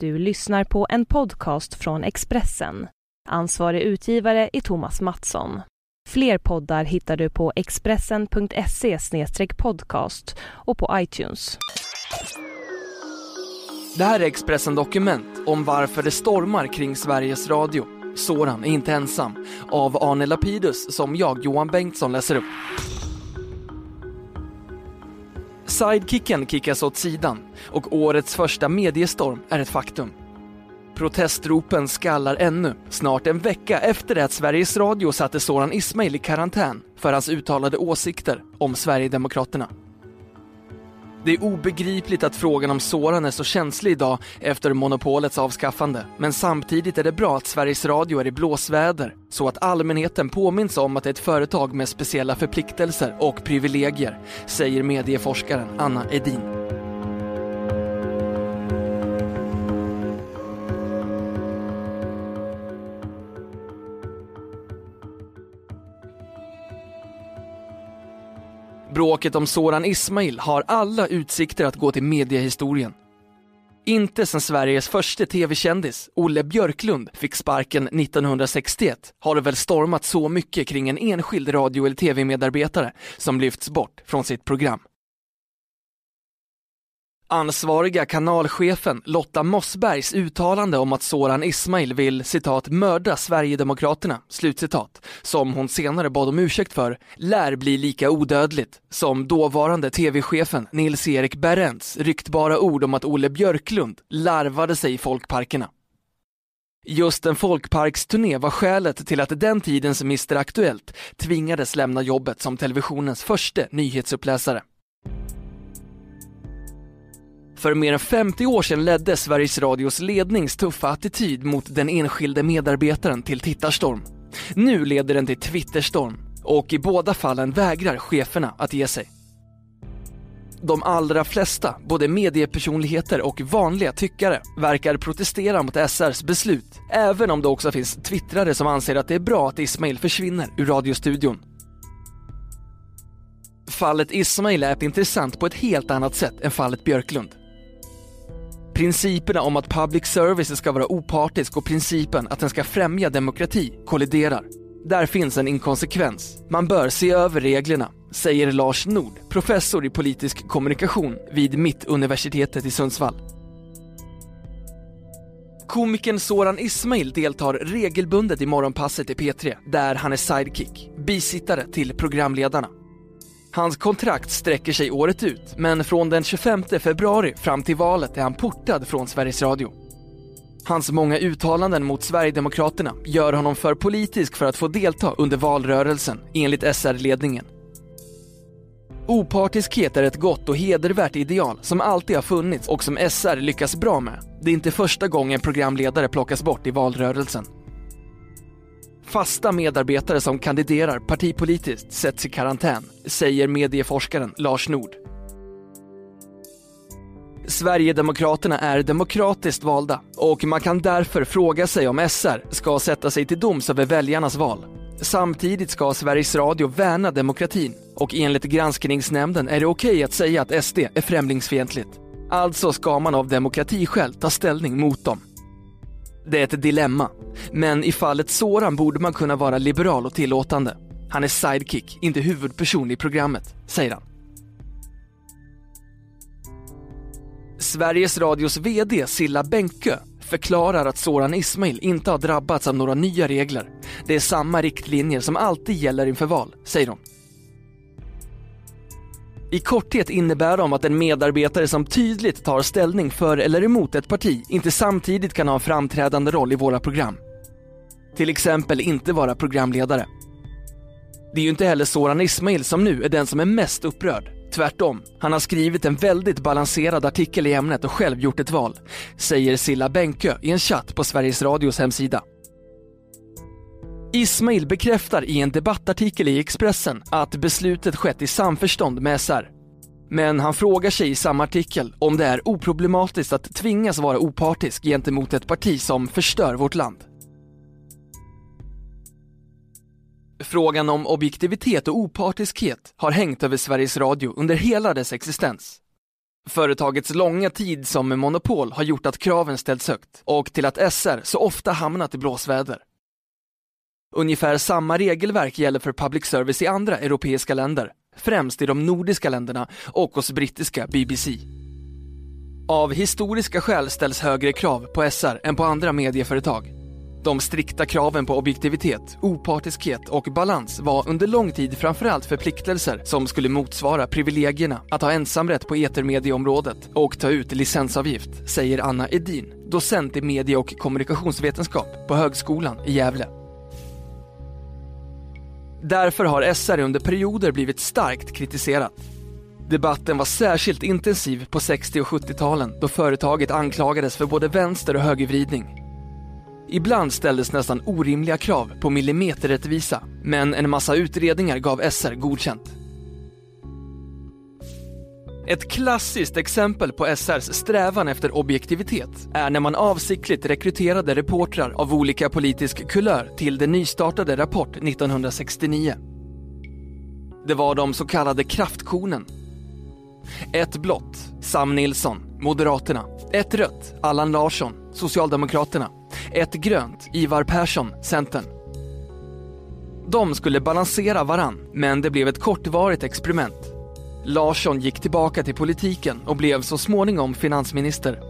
Du lyssnar på en podcast från Expressen. Ansvarig utgivare är Thomas Mattsson. Fler poddar hittar du på expressen.se podcast och på iTunes. Det här är Expressen Dokument om varför det stormar kring Sveriges Radio. Soran är inte ensam. Av Arne Lapidus som jag, Johan Bengtsson, läser upp. Sidekicken kickas åt sidan och årets första mediestorm är ett faktum. Protestropen skallar ännu, snart en vecka efter det att Sveriges Radio satte Soran Ismail i karantän för hans uttalade åsikter om Sverigedemokraterna. Det är obegripligt att frågan om Soran är så känslig idag efter monopolets avskaffande. Men samtidigt är det bra att Sveriges Radio är i blåsväder så att allmänheten påminns om att det är ett företag med speciella förpliktelser och privilegier, säger medieforskaren Anna Edin. Bråket om Soran Ismail har alla utsikter att gå till mediehistorien. Inte sedan Sveriges första tv-kändis, Olle Björklund, fick sparken 1961 har det väl stormat så mycket kring en enskild radio eller tv-medarbetare som lyfts bort från sitt program. Ansvariga kanalchefen Lotta Mossbergs uttalande om att Soran Ismail vill citat mörda Sverigedemokraterna, slutcitat, som hon senare bad om ursäkt för, lär bli lika odödligt som dåvarande tv-chefen Nils-Erik Berends ryktbara ord om att Olle Björklund larvade sig i folkparkerna. Just en folkparksturné var skälet till att den tidens Mr Aktuellt tvingades lämna jobbet som televisionens första nyhetsuppläsare. För mer än 50 år sedan ledde Sveriges Radios lednings tuffa attityd mot den enskilde medarbetaren till tittarstorm. Nu leder den till Twitterstorm och i båda fallen vägrar cheferna att ge sig. De allra flesta, både mediepersonligheter och vanliga tyckare, verkar protestera mot SRs beslut, även om det också finns twittrare som anser att det är bra att Ismail försvinner ur radiostudion. Fallet Ismail är intressant på ett helt annat sätt än fallet Björklund. Principerna om att public service ska vara opartisk och principen att den ska främja demokrati kolliderar. Där finns en inkonsekvens. Man bör se över reglerna, säger Lars Nord, professor i politisk kommunikation vid Mittuniversitetet i Sundsvall. Komikern Soran Ismail deltar regelbundet i Morgonpasset i P3, där han är sidekick, bisittare till programledarna. Hans kontrakt sträcker sig året ut, men från den 25 februari fram till valet är han portad från Sveriges Radio. Hans många uttalanden mot Sverigedemokraterna gör honom för politisk för att få delta under valrörelsen, enligt SR-ledningen. Opartiskhet är ett gott och hedervärt ideal som alltid har funnits och som SR lyckas bra med. Det är inte första gången programledare plockas bort i valrörelsen. Fasta medarbetare som kandiderar partipolitiskt sätts i karantän, säger medieforskaren Lars Nord. Sverigedemokraterna är demokratiskt valda och man kan därför fråga sig om SR ska sätta sig till doms över väljarnas val. Samtidigt ska Sveriges Radio värna demokratin och enligt granskningsnämnden är det okej okay att säga att SD är främlingsfientligt. Alltså ska man av demokratiskäl ta ställning mot dem. Det är ett dilemma. Men i fallet Soran borde man kunna vara liberal och tillåtande. Han är sidekick, inte huvudperson i programmet, säger han. Sveriges Radios VD Silla Bänke förklarar att Soran Ismail inte har drabbats av några nya regler. Det är samma riktlinjer som alltid gäller inför val, säger hon. I korthet innebär de att en medarbetare som tydligt tar ställning för eller emot ett parti inte samtidigt kan ha en framträdande roll i våra program. Till exempel inte vara programledare. Det är ju inte heller Soran Ismail som nu är den som är mest upprörd. Tvärtom, han har skrivit en väldigt balanserad artikel i ämnet och själv gjort ett val, säger Silla Bänkö i en chatt på Sveriges Radios hemsida. Ismail bekräftar i en debattartikel i Expressen att beslutet skett i samförstånd med SR. Men han frågar sig i samma artikel om det är oproblematiskt att tvingas vara opartisk gentemot ett parti som förstör vårt land. Frågan om objektivitet och opartiskhet har hängt över Sveriges Radio under hela dess existens. Företagets långa tid som monopol har gjort att kraven ställts högt och till att SR så ofta hamnat i blåsväder. Ungefär samma regelverk gäller för public service i andra europeiska länder, främst i de nordiska länderna och hos brittiska BBC. Av historiska skäl ställs högre krav på SR än på andra medieföretag. De strikta kraven på objektivitet, opartiskhet och balans var under lång tid framförallt förpliktelser som skulle motsvara privilegierna att ha ensamrätt på etermedieområdet och ta ut licensavgift, säger Anna Edin, docent i medie och kommunikationsvetenskap på Högskolan i Gävle. Därför har SR under perioder blivit starkt kritiserat. Debatten var särskilt intensiv på 60 och 70-talen då företaget anklagades för både vänster och högervridning. Ibland ställdes nästan orimliga krav på millimeterrättvisa, men en massa utredningar gav SR godkänt. Ett klassiskt exempel på SRs strävan efter objektivitet är när man avsiktligt rekryterade reportrar av olika politisk kulör till det nystartade Rapport 1969. Det var de så kallade kraftkornen. Ett blått, Sam Nilsson, Moderaterna. Ett rött, Allan Larsson, Socialdemokraterna. Ett grönt, Ivar Persson, Centern. De skulle balansera varann, men det blev ett kortvarigt experiment. Larsson gick tillbaka till politiken och blev så småningom finansminister.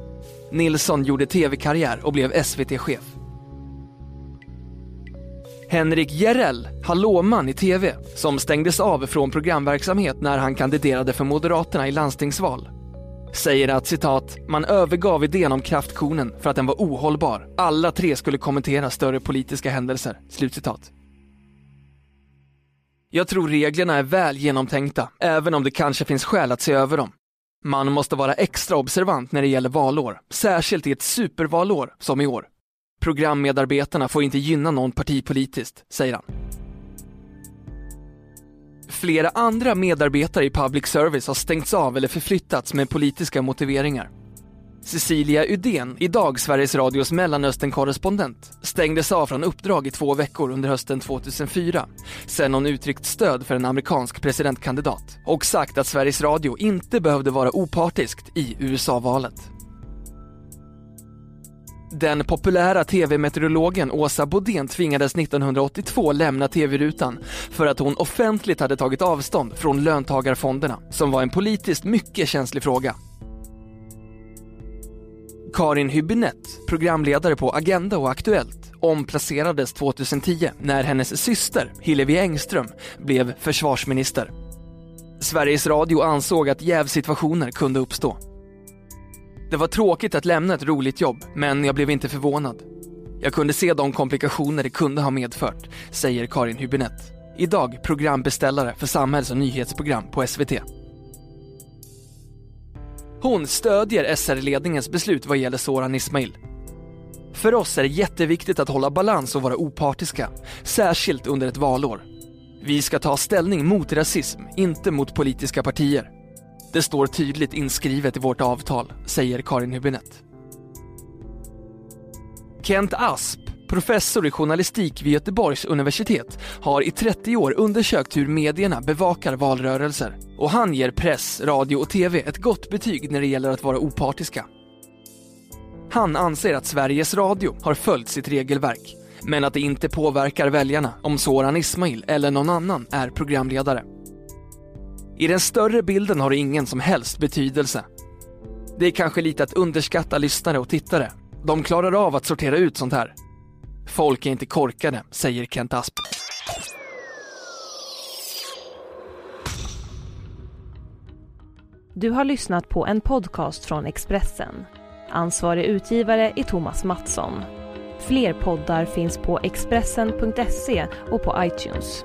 Nilsson gjorde tv-karriär och blev SVT-chef. Henrik Järrell, hallåman i tv, som stängdes av från programverksamhet när han kandiderade för Moderaterna i landstingsval, säger att citat, man övergav idén om kraftkonen för att den var ohållbar. Alla tre skulle kommentera större politiska händelser. Slutcitat. Jag tror reglerna är väl genomtänkta, även om det kanske finns skäl att se över dem. Man måste vara extra observant när det gäller valår, särskilt i ett supervalår som i år. Programmedarbetarna får inte gynna någon partipolitiskt, säger han. Flera andra medarbetare i public service har stängts av eller förflyttats med politiska motiveringar. Cecilia Udén, idag Sveriges Radios Mellanöstern-korrespondent, stängdes av från uppdrag i två veckor under hösten 2004 sen hon uttryckt stöd för en amerikansk presidentkandidat och sagt att Sveriges Radio inte behövde vara opartiskt i USA-valet. Den populära tv-meteorologen Åsa Bodén tvingades 1982 lämna tv-rutan för att hon offentligt hade tagit avstånd från löntagarfonderna, som var en politiskt mycket känslig fråga. Karin Hübinette, programledare på Agenda och Aktuellt, omplacerades 2010 när hennes syster Hillevi Engström blev försvarsminister. Sveriges Radio ansåg att jävsituationer kunde uppstå. Det var tråkigt att lämna ett roligt jobb, men jag blev inte förvånad. Jag kunde se de komplikationer det kunde ha medfört, säger Karin Hübinette. Idag programbeställare för samhälls och nyhetsprogram på SVT. Hon stödjer SR-ledningens beslut vad gäller Soran Ismail. För oss är det jätteviktigt att hålla balans och vara opartiska, särskilt under ett valår. Vi ska ta ställning mot rasism, inte mot politiska partier. Det står tydligt inskrivet i vårt avtal, säger Karin Hübinette. Kent Asp, professor i journalistik vid Göteborgs universitet, har i 30 år undersökt hur medierna bevakar valrörelser. Och han ger press, radio och TV ett gott betyg när det gäller att vara opartiska. Han anser att Sveriges Radio har följt sitt regelverk, men att det inte påverkar väljarna om Soran Ismail eller någon annan är programledare. I den större bilden har det ingen som helst betydelse. Det är kanske lite att underskatta lyssnare och tittare. De klarar av att sortera ut sånt här. Folk är inte korkade, säger Kent Asp. Du har lyssnat på en podcast från Expressen. Ansvarig utgivare är Thomas Mattsson. Fler poddar finns på Expressen.se och på iTunes.